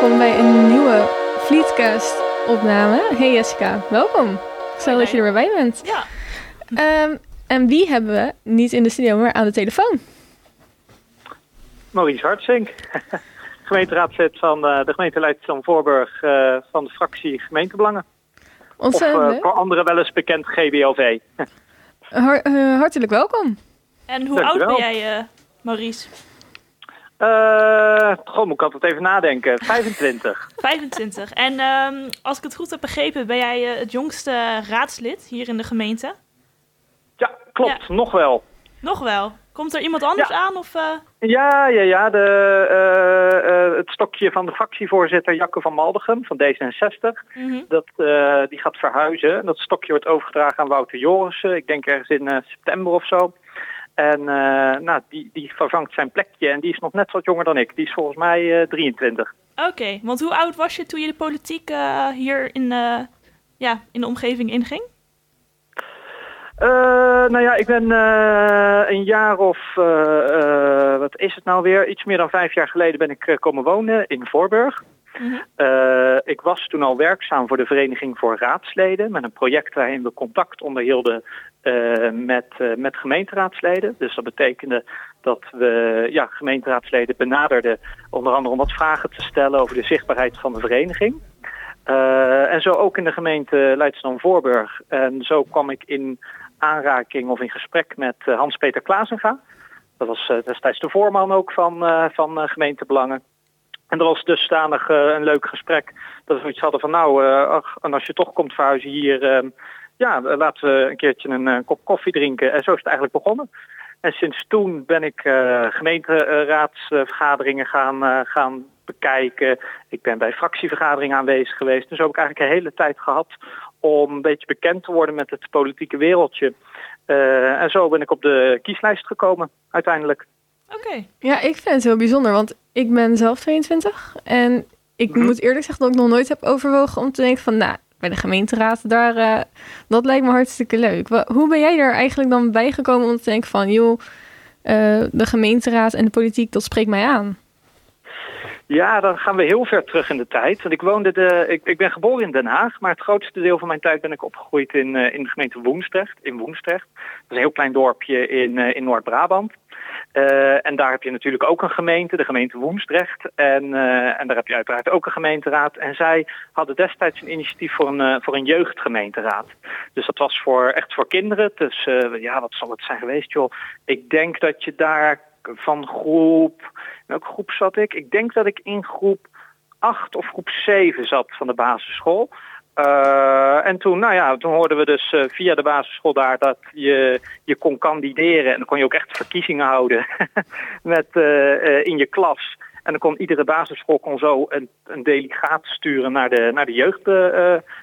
welkom bij een nieuwe Fleetcast opname. Hey Jessica, welkom. Zo dat je er weer bij bent. Ja. Ehm, en wie hebben we niet in de studio, maar aan de telefoon? Maurice Hartzink, gemeenteraadslid van eh, de gemeente Leidschendam Voorburg uh, van de fractie gemeentebelangen. Ontzettend of voor anderen wel eens bekend GBLV. Har- eh, hartelijk welkom. En hoe oud ben jij, eh, Maurice? Eh goh, moet ik altijd even nadenken. 25. 25. En ehm, als ik het goed heb begrepen, ben jij eh, het jongste raadslid hier in de gemeente? Ja, klopt. Nog wel. Nog wel. Komt er iemand anders Ja. aan? Of, eh, Ja, ja, ja. De, het stokje van de fractievoorzitter Jacke van Maldegem van D66. mhm. Dat, die gaat verhuizen. Dat stokje wordt overgedragen aan Wouter Jorissen. Ik denk ergens in september of zo. En eh, nou, die, die vervangt zijn plekje. En die is nog net wat jonger dan ik. Die is volgens mij eh, 23. Oké, want hoe oud was je toen je de politiek eh, hier in, eh, ja, in de omgeving inging? Eh, nou ja, ik ben eh, een jaar of, eh, eh, wat is het nou weer? Iets meer dan vijf jaar geleden ben ik eh, komen wonen in Voorburg. Mhm. Eh, ik was toen al werkzaam voor de Vereniging voor Raadsleden. Met een project waarin we contact onderhielden eh, met, eh, met gemeenteraadsleden. Dus dat betekende dat we ja, gemeenteraadsleden benaderden. Onder andere om wat vragen te stellen over de zichtbaarheid van de vereniging. En zo ook in de gemeente Leidschendam-Voorburg. En zo kwam ik in aanraking of in gesprek met Hans-Peter Klaasenga. Dat was destijds de voorman ook van, van gemeentebelangen. En dat was dusdanig eh, een leuk gesprek dat we zoiets hadden van nou, eh, ach, en als je toch komt verhuizen hier, eh, ja, eh, laten we een keertje een kop koffie drinken. En zo is het eigenlijk begonnen. En sinds toen ben ik gemeenteraadsvergaderingen gaan, gaan bekijken. Ik ben bij fractievergaderingen aanwezig geweest. Dus heb ik eigenlijk een hele tijd gehad om een beetje bekend te worden met het politieke wereldje. En zo ben ik op de kieslijst gekomen, uiteindelijk. Oké. Ja, ik vind het heel bijzonder, want ik ben zelf 22. En ik Mhm. moet eerlijk zeggen dat ik nog nooit heb overwogen om te denken van... Nou, bij de gemeenteraad, daar, eh, dat lijkt me hartstikke leuk. Hoe ben jij er eigenlijk dan bij gekomen om te denken van... joh, eh, de gemeenteraad en de politiek, dat spreekt mij aan? Ja, dan gaan we heel ver terug in de tijd. Want ik, woonde de, ik, ik ben geboren in Den Haag, maar het grootste deel van mijn tijd ben ik opgegroeid in, eh, in de gemeente Woensdrecht. In Woensdrecht. Dat is een heel klein dorpje in, eh, in Noord-Brabant. Eh, en daar heb je natuurlijk ook een gemeente, de gemeente Woensdrecht. En, eh, en daar heb je uiteraard ook een gemeenteraad. En zij hadden destijds een initiatief voor een, eh, voor een jeugdgemeenteraad. Dus dat was voor, echt voor kinderen. Dus ja, wat zal het zijn geweest, joh? Ik denk dat je daar van groep... Welke groep zat ik? Ik denk dat ik in groep 8 of groep 7 zat van de basisschool. Eh, en toen, nou ja, toen hoorden we dus eh, via de basisschool daar dat je, je kon kandideren. En dan kon je ook echt verkiezingen houden met, eh, in je klas. En dan kon iedere basisschool kon zo een, een delegaat sturen naar de, naar, de jeugd,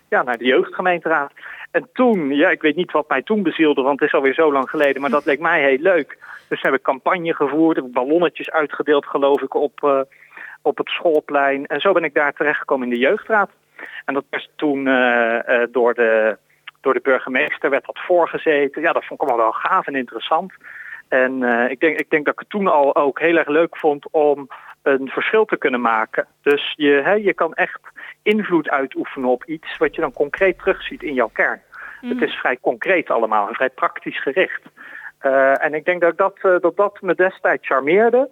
ja, naar de jeugdgemeenteraad. En toen, ja, ik weet niet wat mij toen bezielde, want het is alweer zo lang geleden, maar dat leek mij heel leuk. Dus heb ik campagne gevoerd, heb ballonnetjes uitgedeeld, geloof ik, op, op het schoolplein. En zo ben ik daar terechtgekomen in de jeugdraad. En dat werd toen eh, eh, door, de, door de burgemeester werd dat voorgezeten. Ja, dat vond ik allemaal wel gaaf en interessant. En eh, ik, denk, ik denk dat ik het toen al ook heel erg leuk vond om een verschil te kunnen maken. Dus je, hè, je kan echt invloed uitoefenen op iets wat je dan concreet terugziet in jouw kern. Het is vrij concreet allemaal en vrij praktisch gericht. En ik denk dat, dat, dat dat me destijds charmeerde.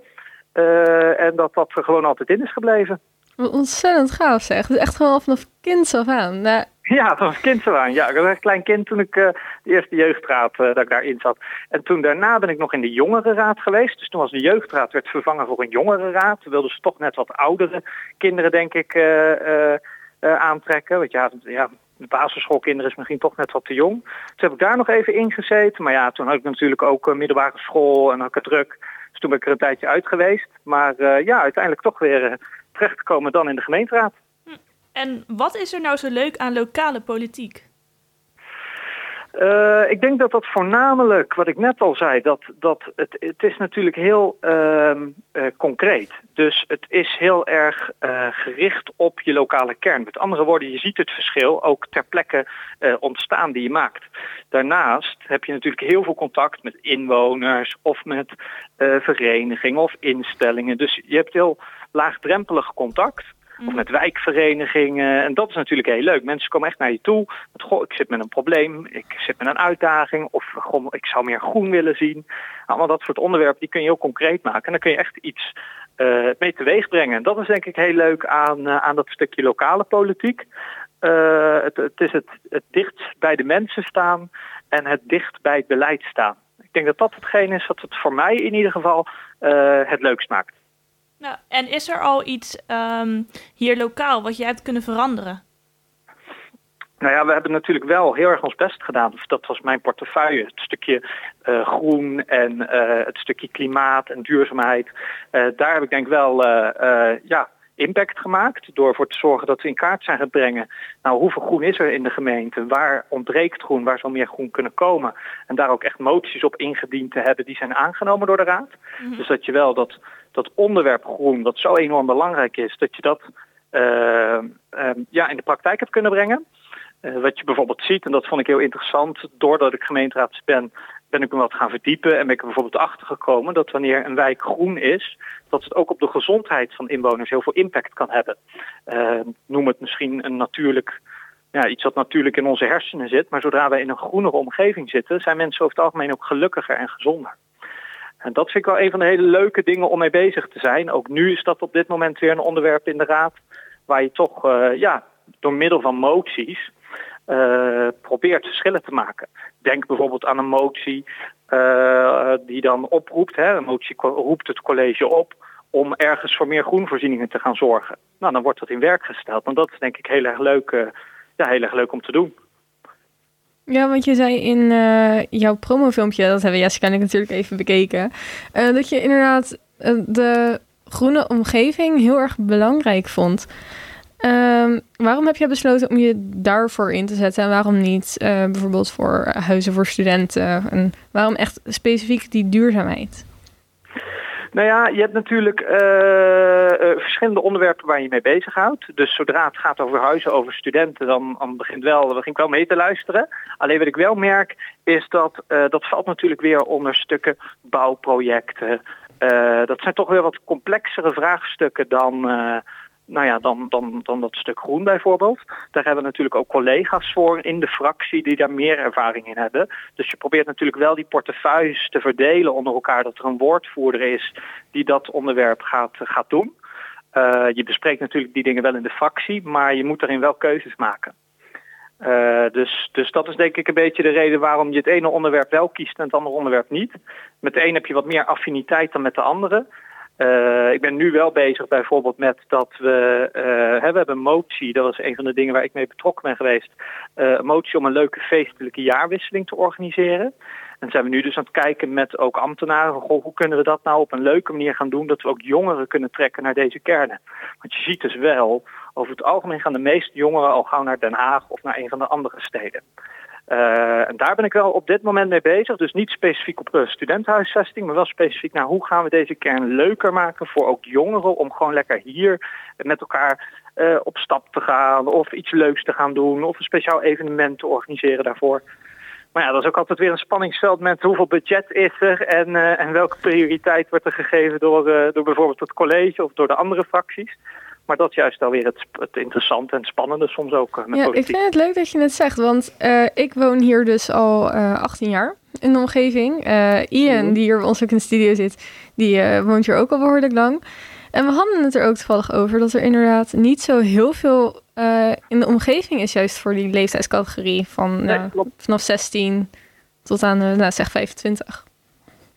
en dat dat er gewoon altijd in is gebleven. Ontzettend gaaf zeg. Dus echt gewoon vanaf kind af aan. Nou, Ja, was kind zo aan. Ja, ik was echt klein kind toen ik eh, de eerste jeugdraad eh, dat ik daarin zat. En toen daarna ben ik nog in de jongerenraad geweest. Dus toen was de jeugdraad werd vervangen voor een jongerenraad. Toen wilden ze toch net wat oudere kinderen, denk ik, eh, aantrekken. Want ja, ja, de basisschoolkinderen is misschien toch net wat te jong. Toen heb ik daar nog even ingezeten. Maar ja, toen had ik natuurlijk ook middelbare school en had ik het druk. Dus toen ben ik er een tijdje uit geweest. Maar ja, uiteindelijk toch weer eh, terechtgekomen dan in de gemeenteraad. En wat is er nou zo leuk aan lokale politiek? Uh, ik denk dat dat voornamelijk, wat ik net al zei, dat, dat het, het is natuurlijk heel uh, uh, concreet. Dus het is heel erg uh, gericht op je lokale kern. Met andere woorden, je ziet het verschil ook ter plekke ontstaan die je maakt. Daarnaast heb je natuurlijk heel veel contact met inwoners of met verenigingen of instellingen. Dus je hebt heel laagdrempelig contact. Of met wijkverenigingen. En dat is natuurlijk heel leuk. Mensen komen echt naar je toe. Met, goh, ik zit met een probleem. Ik zit met een uitdaging. Of goh, ik zou meer groen willen zien. Allemaal dat soort onderwerpen die kun je heel concreet maken. En dan kun je echt iets uh, mee teweeg brengen. En dat is denk ik heel leuk aan, uh, aan dat stukje lokale politiek. Uh, het, het, is het, het dicht bij de mensen staan en het dicht bij het beleid staan. Ik denk dat dat hetgeen is wat het voor mij in ieder geval het leukst maakt. Nou, en is er al iets um, hier lokaal wat jij hebt kunnen veranderen? Nou ja, we hebben natuurlijk wel heel erg ons best gedaan. Dat was mijn portefeuille. Het stukje uh, groen en uh, het stukje klimaat en duurzaamheid. Uh, daar heb ik denk wel ja, impact gemaakt. Door ervoor te zorgen dat we in kaart zijn gaan brengen. Nou, hoeveel groen is er in de gemeente? Waar ontbreekt groen? Waar zou meer groen kunnen komen? En daar ook echt moties op ingediend te hebben. Die zijn aangenomen door de Raad. Mm -hmm. Dus dat je wel dat, dat onderwerp groen, dat zo enorm belangrijk is. Dat je dat ja, in de praktijk hebt kunnen brengen. Uh, wat je bijvoorbeeld ziet, en dat vond ik heel interessant, doordat ik gemeenteraad ben, ben ik me wat gaan verdiepen en ben ik er bijvoorbeeld achter gekomen dat wanneer een wijk groen is, dat het ook op de gezondheid van inwoners heel veel impact kan hebben. Noem het misschien een natuurlijk, ja, iets wat natuurlijk in onze hersenen zit, maar zodra wij in een groenere omgeving zitten, zijn mensen over het algemeen ook gelukkiger en gezonder. En dat vind ik wel een van de hele leuke dingen om mee bezig te zijn. Ook nu is dat op dit moment weer een onderwerp in de raad waar je toch, uh, ja, door middel van moties uh, probeert verschillen te maken. Denk bijvoorbeeld aan een motie uh, die dan oproept, hè, een motie roept het college op om ergens voor meer groenvoorzieningen te gaan zorgen. Nou, dan wordt dat in werk gesteld. En dat is denk ik heel erg leuk, ja, heel erg leuk om te doen. Ja, want je zei in uh, jouw promofilmpje, dat hebben Jessica en ik natuurlijk even bekeken, uh, dat je inderdaad uh, de groene omgeving heel erg belangrijk vond. Um, waarom heb je besloten om je daarvoor in te zetten en waarom niet bijvoorbeeld voor huizen voor studenten? En waarom echt specifiek die duurzaamheid? Nou ja, je hebt natuurlijk uh, uh, verschillende onderwerpen waar je mee bezighoudt. Dus zodra het gaat over huizen, over studenten, dan, dan begint wel, begin ik wel mee te luisteren. Alleen wat ik wel merk, is dat uh, dat valt natuurlijk weer onder stukken bouwprojecten. dat zijn toch weer wat complexere vraagstukken dan nou ja, dan, dan, dan dat stuk groen bijvoorbeeld. Daar hebben we natuurlijk ook collega's voor in de fractie die daar meer ervaring in hebben. Dus je probeert natuurlijk wel die portefeuilles te verdelen onder elkaar. Dat er een woordvoerder is die dat onderwerp gaat, gaat doen. Uh, je bespreekt natuurlijk die dingen wel in de fractie, maar je moet daarin wel keuzes maken. Uh, dus, dus dat is denk ik een beetje de reden waarom je het ene onderwerp wel kiest en het andere onderwerp niet. Met de een heb je wat meer affiniteit dan met de andere. Uh, ik ben nu wel bezig bijvoorbeeld met dat we, uh, hè, we hebben een motie, dat was een van de dingen waar ik mee betrokken ben geweest, uh, een motie om een leuke feestelijke jaarwisseling te organiseren. En zijn we nu dus aan het kijken met ook ambtenaren, goh, hoe kunnen we dat nou op een leuke manier gaan doen, dat we ook jongeren kunnen trekken naar deze kernen. Want je ziet dus wel, over het algemeen gaan de meeste jongeren al gauw naar Den Haag of naar een van de andere steden. Uh, en daar ben ik wel op dit moment mee bezig. Dus niet specifiek op uh, studentenhuisvesting, maar wel specifiek naar hoe gaan we deze kern leuker maken voor ook jongeren om gewoon lekker hier met elkaar uh, op stap te gaan of iets leuks te gaan doen of een speciaal evenement te organiseren daarvoor. Maar ja, dat is ook altijd weer een spanningsveld met hoeveel budget is er en, en welke prioriteit wordt er gegeven door, door bijvoorbeeld het college of door de andere fracties. Maar dat is juist alweer het, het interessante en spannende soms ook met ja, politiek. Ik vind het leuk dat je het zegt, want uh, ik woon hier dus al uh, 18 jaar in de omgeving. Uh, Ian, mm. die hier bij ons ook in de studio zit, die woont hier ook al behoorlijk lang. En we hadden het er ook toevallig over dat er inderdaad niet zo heel veel in de omgeving is, juist voor die leeftijdscategorie van nee, vanaf 16 tot aan, nou, zeg 25.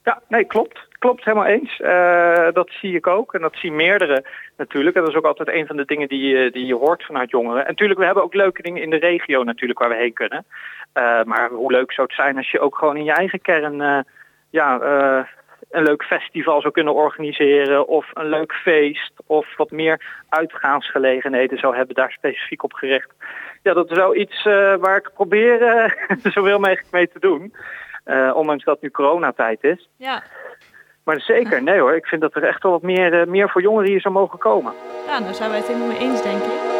Ja, nee, klopt. Klopt, helemaal eens. Uh, dat zie ik ook. En dat zien meerdere natuurlijk. En dat is ook altijd een van de dingen die, je, die je hoort vanuit jongeren. En natuurlijk, we hebben ook leuke dingen in de regio natuurlijk waar we heen kunnen. Uh, maar hoe leuk zou het zijn als je ook gewoon in je eigen kern... Ja, een leuk festival zou kunnen organiseren... of een leuk feest of wat meer uitgaansgelegenheden zou hebben... daar specifiek op gericht. Ja, dat is wel iets waar ik probeer zoveel mee te doen... Ondanks dat nu coronatijd is. Ja. Maar zeker, nee hoor. Ik vind dat er echt wel wat meer, uh, meer voor jongeren hier zou mogen komen. Ja, daar zijn wij het helemaal mee eens, denk ik.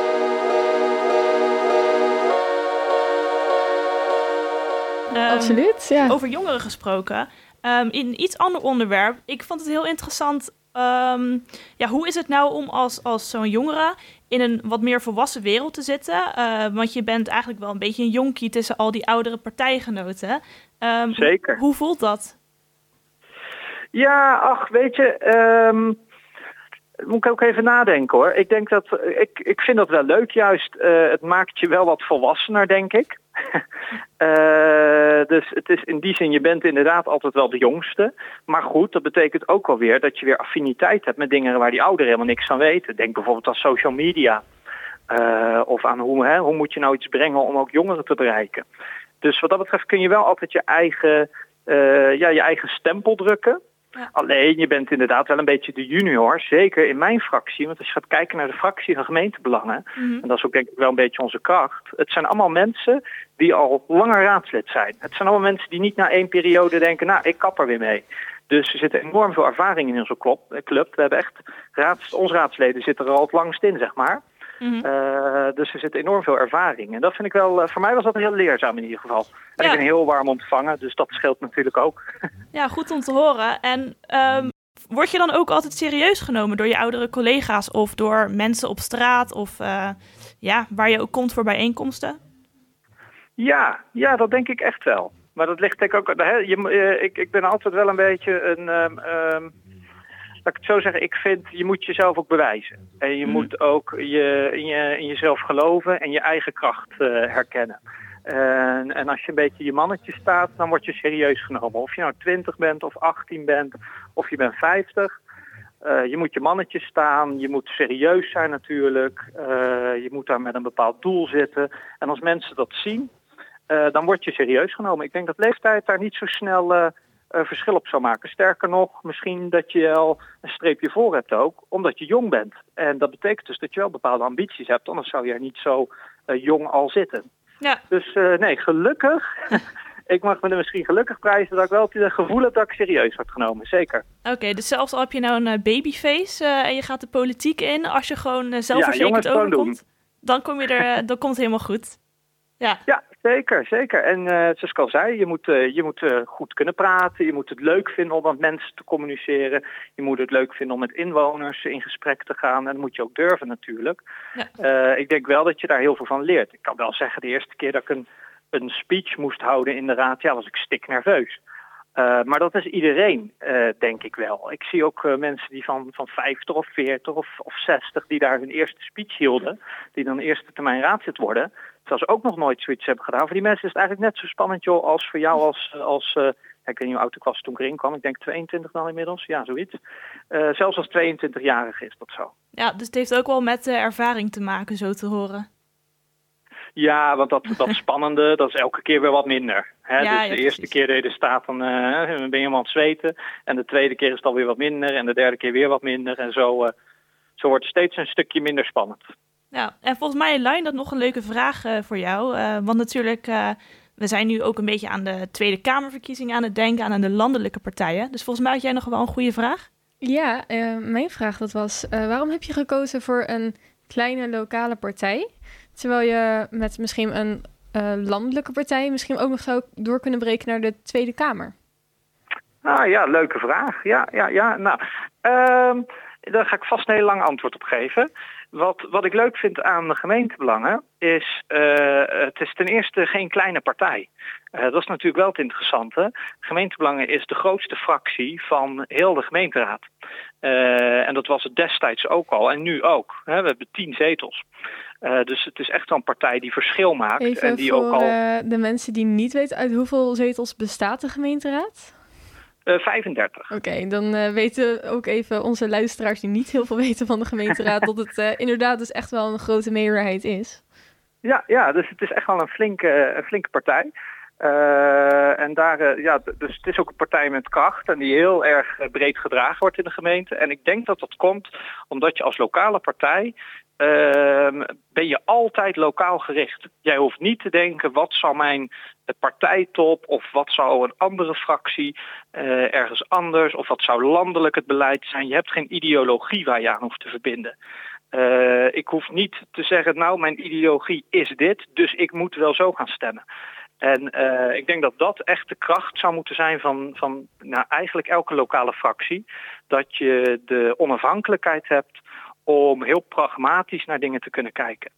Um, Absoluut, ja. Over jongeren gesproken. Um, in een iets ander onderwerp. Ik vond het heel interessant Ehm, ja, hoe is het nou om als, als zo'n jongere in een wat meer volwassen wereld te zitten? Uh, want je bent eigenlijk wel een beetje een jonkie tussen al die oudere partijgenoten. Um, Zeker. Hoe voelt dat? Ja, ach, weet je, um, moet ik ook even nadenken hoor. Ik denk dat, ik, ik vind dat wel leuk juist. Uh, het maakt je wel wat volwassener, denk ik. uh, dus het is in die zin, je bent inderdaad altijd wel de jongste. Maar goed, dat betekent ook wel weer dat je weer affiniteit hebt met dingen waar die ouderen helemaal niks van weten. Denk bijvoorbeeld aan social media. Uh, of aan hoe, hè, hoe moet je nou iets brengen om ook jongeren te bereiken. Dus wat dat betreft kun je wel altijd je eigen, ja, je eigen stempel drukken. Alleen, je bent inderdaad wel een beetje de junior, zeker in mijn fractie. Want als je gaat kijken naar de fractie van gemeentebelangen, mm en dat is ook denk ik wel een beetje onze kracht. Het zijn allemaal mensen die al langer raadslid zijn. Het zijn allemaal mensen die niet na één periode denken, nou, ik kap er weer mee. Dus er zit enorm veel ervaring in onze club. We hebben echt, raads, onze raadsleden zitten er al het langst in, zeg maar. Mm -hmm. uh, dus er zit enorm veel ervaring. En dat vind ik wel, uh, voor mij was dat heel leerzaam in ieder geval. En ja. ik ben heel warm ontvangen, dus dat scheelt natuurlijk ook. Ja, goed om te horen. En um, word je dan ook altijd serieus genomen door je oudere collega's of door mensen op straat of uh, ja, waar je ook komt voor bijeenkomsten? Ja, ja, dat denk ik echt wel. Maar dat ligt denk ik ook. Hè, je, ik, ik ben altijd wel een beetje een. Um, um, laat ik het zo zeggen, ik vind, je moet jezelf ook bewijzen. En je mm. moet ook je, in, je, in jezelf geloven en je eigen kracht uh, herkennen. En, en, als je een beetje je mannetje staat, dan word je serieus genomen. Of je nou 20 bent of 18 bent of je bent 50. Uh, je moet je mannetje staan, je moet serieus zijn natuurlijk. Uh, je moet daar met een bepaald doel zitten. En als mensen dat zien, uh, dan word je serieus genomen. Ik denk dat leeftijd daar niet zo snel verschil op zou maken. Sterker nog, misschien dat je al een streepje voor hebt ook, omdat je jong bent. En dat betekent dus dat je wel bepaalde ambities hebt, anders zou je er niet zo uh, jong al zitten. Ja. Dus uh, nee, gelukkig. ik mag me er misschien gelukkig prijzen dat ik wel het gevoel heb dat ik serieus word genomen. Zeker. Oké, okay, dus zelfs al heb je nou een babyface en je gaat de politiek in, als je gewoon zelfverzekerd ja, overkomt, dan kom je er, dan komt het helemaal goed. Ja. ja, zeker, zeker. En uh, zoals ik al zei, je moet, uh, je moet uh, goed kunnen praten. Je moet het leuk vinden om met mensen te communiceren. Je moet het leuk vinden om met inwoners in gesprek te gaan. En dat moet je ook durven natuurlijk. Ja. ik denk wel dat je daar heel veel van leert. Ik kan wel zeggen, de eerste keer dat ik een, een speech moest houden in de raad, ja, was ik stik nerveus. Uh, maar dat is iedereen, uh, denk ik wel. Ik zie ook uh, mensen die van, van 50 of 40 of, of 60 die daar hun eerste speech hielden, die dan eerste termijn raadslid worden, terwijl ze ook nog nooit zoiets hebben gedaan. Voor die mensen is het eigenlijk net zo spannend joh, als voor jou als, als ja, ik weet niet hoe oud ik was toen ik erin kwam, ik denk 22 dan inmiddels, ja zoiets. zelfs als 22-jarige is dat zo. Ja, dus het heeft ook wel met ervaring te maken, zo te horen. Ja, want dat, dat spannende, dat is elke keer weer wat minder. Hè? Ja, dus de ja, eerste keer dat je er staat, dan uh, ben je helemaal aan het zweten. En de tweede keer is het alweer wat minder. En de derde keer weer wat minder. En zo, uh, zo wordt het steeds een stukje minder spannend. Ja, en volgens mij, Lijn, dat nog een leuke vraag uh, voor jou. want natuurlijk, we zijn nu ook een beetje aan de Tweede Kamerverkiezingen aan het denken, aan de landelijke partijen. Dus volgens mij had jij nog wel een goede vraag. Ja, mijn vraag dat was, waarom heb je gekozen voor een kleine lokale partij? Terwijl je met misschien een uh, landelijke partij misschien ook nog zou door kunnen breken naar de Tweede Kamer. Ah ja, leuke vraag. Ja, ja, ja. Nou, uh, daar ga ik vast een heel lang antwoord op geven. Wat, wat ik leuk vind aan de gemeentebelangen is, uh, het is ten eerste geen kleine partij. Uh, dat is natuurlijk wel het interessante. Gemeentebelangen is de grootste fractie van heel de gemeenteraad. Uh, en dat was het destijds ook al en nu ook. Hè, we hebben tien zetels. Dus het is echt wel een partij die verschil maakt. Even en die voor ook al... de mensen die niet weten uit hoeveel zetels bestaat de gemeenteraad? Uh, 35. Oké, okay, dan weten ook even onze luisteraars die niet heel veel weten van de gemeenteraad... dat het inderdaad dus echt wel een grote meerderheid is. Ja, ja dus het is echt wel een flinke, een flinke partij. En daar, ja, dus het is ook een partij met kracht en die heel erg breed gedragen wordt in de gemeente. En ik denk dat dat komt omdat je als lokale partij uh, ben je altijd lokaal gericht. Jij hoeft niet te denken, wat zou mijn partijtop of wat zou een andere fractie uh, ergens anders of wat zou landelijk het beleid zijn. Je hebt geen ideologie waar je aan hoeft te verbinden. Uh, ik hoef niet te zeggen, nou mijn ideologie is dit, dus ik moet wel zo gaan stemmen. En ik denk dat dat echt de kracht zou moeten zijn van, van nou, eigenlijk elke lokale fractie. Dat je de onafhankelijkheid hebt om heel pragmatisch naar dingen te kunnen kijken.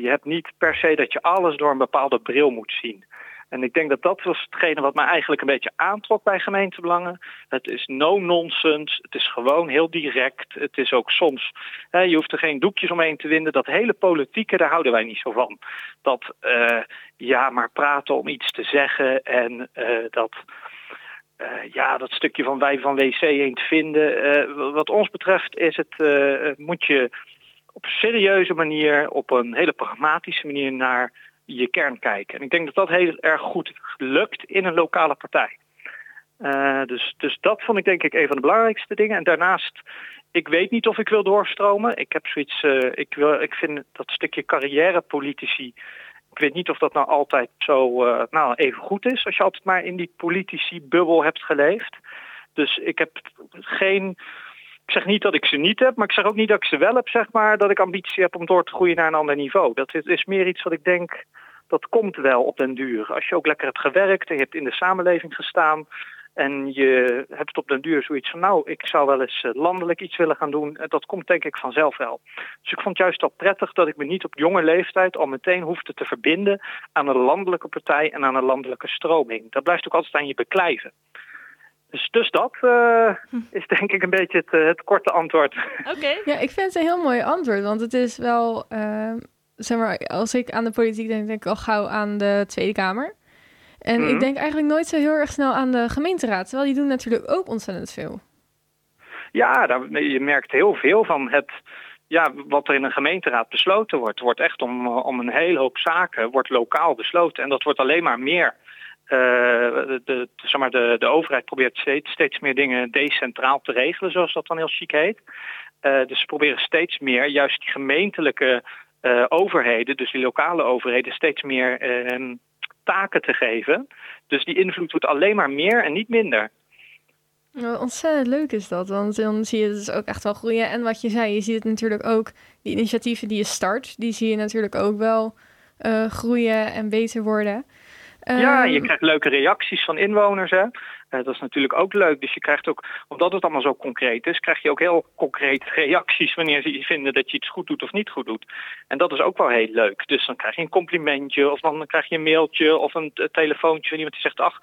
Je hebt niet per se dat je alles door een bepaalde bril moet zien. En ik denk dat dat was hetgene wat mij eigenlijk een beetje aantrok bij gemeentebelangen. Het is no-nonsense, het is gewoon heel direct. Het is ook soms, hè, je hoeft er geen doekjes omheen te winden. Dat hele politieke, daar houden wij niet zo van. Dat, uh, ja, maar praten om iets te zeggen en uh, dat... Ja, dat stukje van wij van WC te vinden. wat ons betreft is het, moet je op serieuze manier, op een hele pragmatische manier naar je kern kijken. En ik denk dat dat heel erg goed lukt in een lokale partij. Uh, dus, dus dat vond ik denk ik een van de belangrijkste dingen. En daarnaast, ik weet niet of ik wil doorstromen. Ik heb zoiets, uh, ik, wil, ik vind dat stukje carrièrepolitici... Ik weet niet of dat nou altijd zo uh, nou, even goed is... als je altijd maar in die politici-bubbel hebt geleefd. Dus ik heb geen... Ik zeg niet dat ik ze niet heb, maar ik zeg ook niet dat ik ze wel heb, zeg maar, dat ik ambitie heb om door te groeien naar een ander niveau. Dat is, meer iets wat ik denk, dat komt wel op den duur. Als je ook lekker hebt gewerkt en je hebt in de samenleving gestaan en je hebt op den duur zoiets van, nou, ik zou wel eens eh, landelijk iets willen gaan doen. Dat komt denk ik vanzelf wel. Dus ik vond juist al prettig dat ik me niet op jonge leeftijd al meteen hoefde te verbinden aan een landelijke partij en aan een landelijke stroming. Dat blijft ook altijd aan je beklijven. Dus, dus dat uh, is denk ik een beetje het, uh, het korte antwoord. Oké. Ja, ik vind het een heel mooi antwoord, want het is wel, uh, zeg maar, als ik aan de politiek denk, denk ik al gauw aan de Tweede Kamer. En mm ik denk eigenlijk nooit zo heel erg snel aan de gemeenteraad, terwijl die doen natuurlijk ook ontzettend veel. Ja, daar, je merkt heel veel van het, ja, wat er in een gemeenteraad besloten wordt. wordt echt om, om een hele hoop zaken, wordt lokaal besloten. En dat wordt alleen maar meer de, de, zeg maar de, de overheid probeert steeds, steeds meer dingen decentraal te regelen, zoals dat dan heel chic heet. Uh, dus ze proberen steeds meer juist die gemeentelijke uh, overheden, dus die lokale overheden, steeds meer ehm, taken te geven. Dus die invloed wordt alleen maar meer en niet minder. Nou, ontzettend leuk is dat, want dan zie je dus ook echt wel groeien. En wat je zei, je ziet het natuurlijk ook, die initiatieven die je start, die zie je natuurlijk ook wel groeien en beter worden. Ja, je ehm, krijgt leuke reacties van inwoners. Hè? Uh, dat is natuurlijk ook leuk. Dus je krijgt ook, omdat het allemaal zo concreet is, krijg je ook heel concreet reacties wanneer ze vinden dat je iets goed doet of niet goed doet. En dat is ook wel heel leuk. Dus dan krijg je een complimentje of dan krijg je een mailtje of een, telefoontje van iemand die zegt, ach,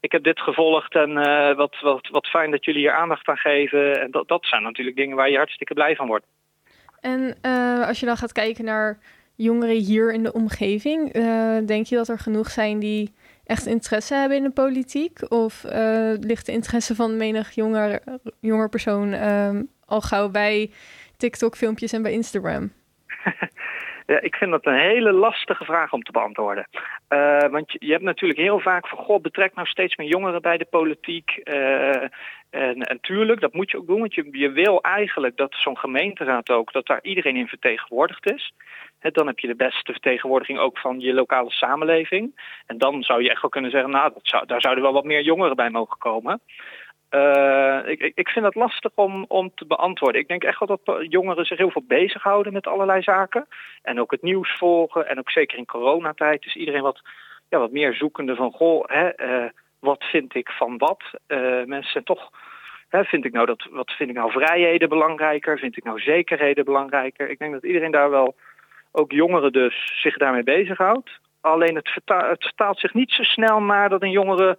ik heb dit gevolgd en uh, wat, wat, wat fijn dat jullie hier aandacht aan geven. En dat, dat zijn natuurlijk dingen waar je hartstikke blij van wordt. En uh, als je dan gaat kijken naar jongeren hier in de omgeving? Uh, denk je dat er genoeg zijn die echt interesse hebben in de politiek? Of uh, ligt de interesse van menig jonger, jonger persoon um, al gauw bij TikTok-filmpjes en bij Instagram? Ja, ik vind dat een hele lastige vraag om te beantwoorden. Uh, want je, hebt natuurlijk heel vaak van... God, betrek nou steeds meer jongeren bij de politiek. En, en tuurlijk, dat moet je ook doen. Want je, je wil eigenlijk dat zo'n gemeenteraad ook... dat daar iedereen in vertegenwoordigd is dan heb je de beste vertegenwoordiging ook van je lokale samenleving. En dan zou je echt wel kunnen zeggen, nou, dat zou, daar zouden wel wat meer jongeren bij mogen komen. Uh, ik, ik vind het lastig om, om te beantwoorden. Ik denk echt wel dat jongeren zich heel veel bezighouden met allerlei zaken. En ook het nieuws volgen. En ook zeker in coronatijd is iedereen wat, ja, wat meer zoekende van... goh, hè, uh, wat vind ik van wat? Uh, mensen zijn toch... Hè, vind ik nou dat, wat vind ik nou vrijheden belangrijker? Vind ik nou zekerheden belangrijker? Ik denk dat iedereen daar wel ook jongeren dus zich daarmee bezighoudt. Alleen het, vertaalt zich niet zo snel naar dat een jongere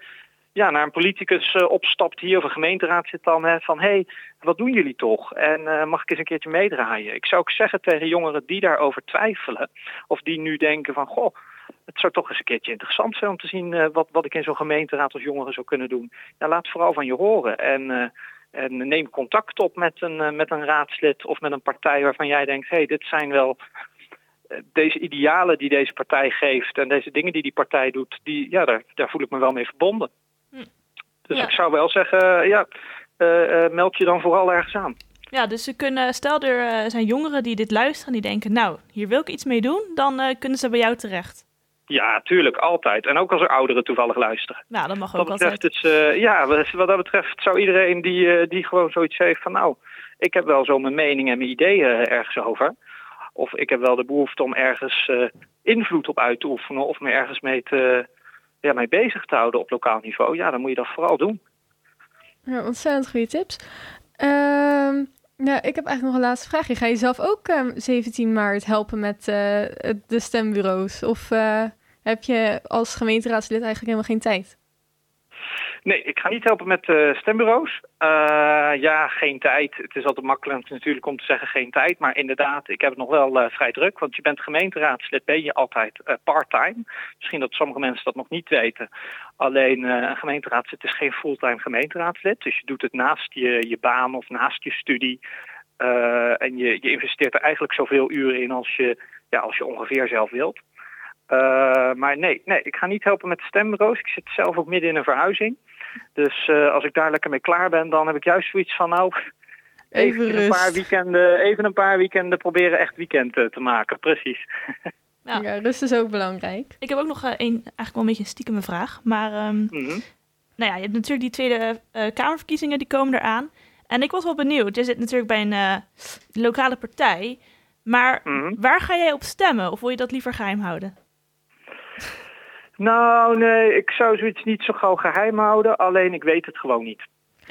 ja, naar een politicus uh, opstapt hier of een gemeenteraad zit dan hè, van hé, hey, wat doen jullie toch? En uh, mag ik eens een keertje meedraaien? Ik zou ook zeggen tegen jongeren die daarover twijfelen of die nu denken van goh, het zou toch eens een keertje interessant zijn om te zien uh, wat, wat ik in zo'n gemeenteraad als jongeren zou kunnen doen. Ja, laat vooral van je horen en, en neem contact op met een, met een raadslid of met een partij waarvan jij denkt, hé, hey, dit zijn wel deze idealen die deze partij geeft en deze dingen die die partij doet, die, ja, daar, daar voel ik me wel mee verbonden. Hm. Dus ik zou wel zeggen, ja, uh, uh, meld je dan vooral ergens aan. Ja, dus ze kunnen, stel er zijn jongeren die dit luisteren, die denken, nou, hier wil ik iets mee doen, dan kunnen ze bij jou terecht. Ja, tuurlijk, altijd. En ook als er ouderen toevallig luisteren. Nou, dat mag ook wat betreft, altijd. Dus, ja, wat dat betreft zou iedereen die, die gewoon zoiets heeft van, nou, ik heb wel zo mijn mening en mijn ideeën ergens over Of ik heb wel de behoefte om ergens uh, invloed op uit te oefenen of me ergens mee, te, ja, mee bezig te houden op lokaal niveau. Ja, dan moet je dat vooral doen. Ja, ontzettend goede tips. Ja, ik heb eigenlijk nog een laatste vraag. Ga je zelf ook 17 ehm, maart helpen met uh, de stembureaus? Of uh, heb je als gemeenteraadslid eigenlijk helemaal geen tijd? Nee, ik ga niet helpen met uh, stembureaus. Uh, ja, geen tijd. Het is altijd makkelijk natuurlijk om te zeggen geen tijd. Maar inderdaad, ik heb het nog wel uh, vrij druk. Want je bent gemeenteraadslid, ben je altijd part-time. Misschien dat sommige mensen dat nog niet weten. Alleen een gemeenteraadslid is geen fulltime gemeenteraadslid. Dus je doet het naast je, je baan of naast je studie. en je, je investeert er eigenlijk zoveel uren in als je, ja, als je ongeveer zelf wilt. Maar nee, nee, ik ga niet helpen met de stembureaus. Ik zit zelf ook midden in een verhuizing. Dus uh, als ik daar lekker mee klaar ben, dan heb ik juist zoiets van nou... Even, even een paar weekenden, even een paar weekenden proberen echt weekend te maken, precies. Ja. ja, rust is ook belangrijk. Ik heb ook nog een, eigenlijk wel een beetje een stiekeme vraag. Maar um, mm -hmm. nou ja, je hebt natuurlijk die Tweede uh, Kamerverkiezingen, die komen eraan. En ik was wel benieuwd. Je zit natuurlijk bij een uh, lokale partij. Maar mm -hmm. waar ga jij op stemmen? Of wil je dat liever geheim houden? Nou, nee, ik zou zoiets niet zo gauw geheim houden. Alleen ik weet het gewoon niet.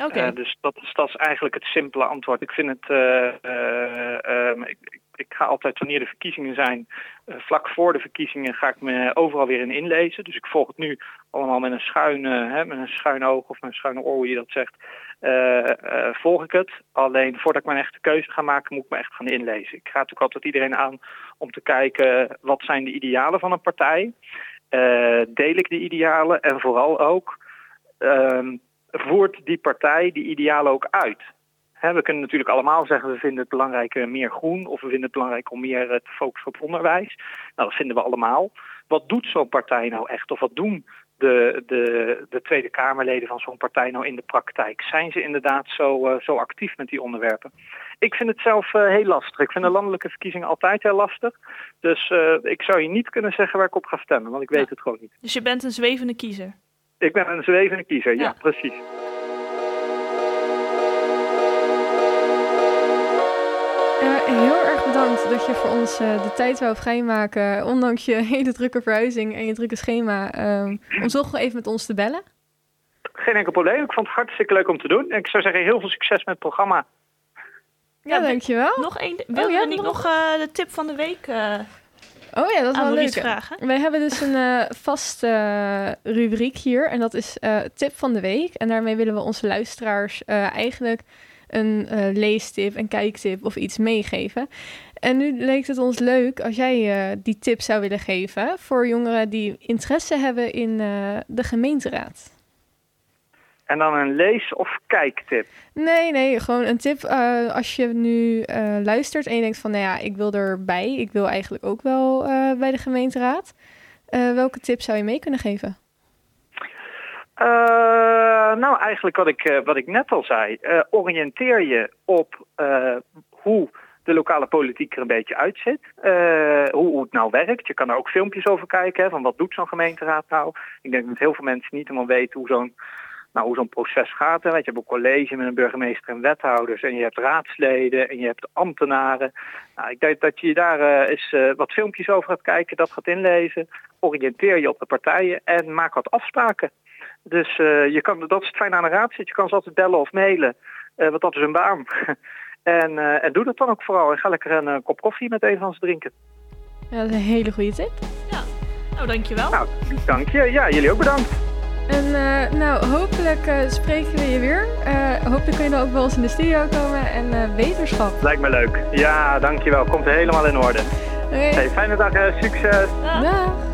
Oké. Uh, dus dat is, dat is eigenlijk het simpele antwoord. Ik vind het. Uh, uh, ik, ik, ga altijd wanneer de verkiezingen zijn, vlak voor de verkiezingen ga ik me overal weer in inlezen. Dus ik volg het nu allemaal met een schuin, hè, met een schuin oog of met een schuine oor, hoe je dat zegt. volg ik het. Alleen voordat ik mijn echte keuze ga maken, moet ik me echt gaan inlezen. Ik ga natuurlijk altijd iedereen aan om te kijken wat zijn de idealen van een partij. Uh, deel ik die idealen en vooral ook uh, voert die partij die idealen ook uit. We kunnen natuurlijk allemaal zeggen we vinden het belangrijk uh, meer groen of we vinden het belangrijk om meer uh, te focussen op onderwijs. Nou, dat vinden we allemaal. Wat doet zo'n partij nou echt of wat doen de, de, de Tweede Kamerleden van zo'n partij nou in de praktijk? Zijn ze inderdaad zo, zo actief met die onderwerpen? Ik vind het zelf uh, heel lastig. Ik vind de landelijke verkiezingen altijd heel lastig. Dus uh, ik zou je niet kunnen zeggen waar ik op ga stemmen, want ik weet ja. het gewoon niet. Dus je bent een zwevende kiezer? Ik ben een zwevende kiezer, ja, ja precies. heel erg bedankt dat je voor ons uh, de tijd wou vrijmaken, ondanks je hele drukke verhuizing en je drukke schema, um, om zo even met ons te bellen. Geen enkel probleem. Ik vond het hartstikke leuk om te doen. En ik zou zeggen, heel veel succes met het programma. Ja, ja dankjewel. Nog één. Wil oh, ja, niet nog uh, de tip van de week? Uh, oh ja, dat is wel leuk. Vragen? Wij hebben dus een uh, vaste rubriek hier. En dat is tip van de week. En daarmee willen we onze luisteraars eigenlijk een leestip, een kijktip of iets meegeven. En nu leek het ons leuk als jij die tip zou willen geven voor jongeren die interesse hebben in de gemeenteraad. En dan een lees- of kijktip? Nee, nee, gewoon een tip. Uh, als je nu luistert en je denkt van, nou ja, ik wil erbij. Ik wil eigenlijk ook wel bij de gemeenteraad. welke tip zou je mee kunnen geven? Nou, eigenlijk wat ik, wat ik net al zei. Oriënteer je op hoe de lokale politiek er een beetje uitziet. hoe, hoe het nou werkt. Je kan er ook filmpjes over kijken. Hè, van wat doet zo'n gemeenteraad nou? Ik denk dat heel veel mensen niet helemaal weten hoe zo'n nou, hoe zo'n proces gaat. Hè. Je hebt een college met een burgemeester en wethouders. En je hebt raadsleden en je hebt ambtenaren. Nou, ik denk dat je daar eens wat filmpjes over gaat kijken. Dat gaat inlezen. Oriënteer je op de partijen en maak wat afspraken. Dus uh, je kan, dat is het fijn aan een raad zit. Je kan ze altijd bellen of mailen, uh, want dat is een baan. en, uh, en doe dat dan ook vooral. En ga lekker een kop koffie met een van ze drinken. Ja, dat is een hele goede tip. Ja, nou dankjewel. Nou, dank je. Ja, jullie ook bedankt. En nou, hopelijk spreken we je weer. hopelijk kun je dan ook wel eens in de studio komen en wetenschap. Lijkt me leuk. Ja, dankjewel. Komt helemaal in orde. Okay. Hey, fijne dag, succes. Dag. Dag.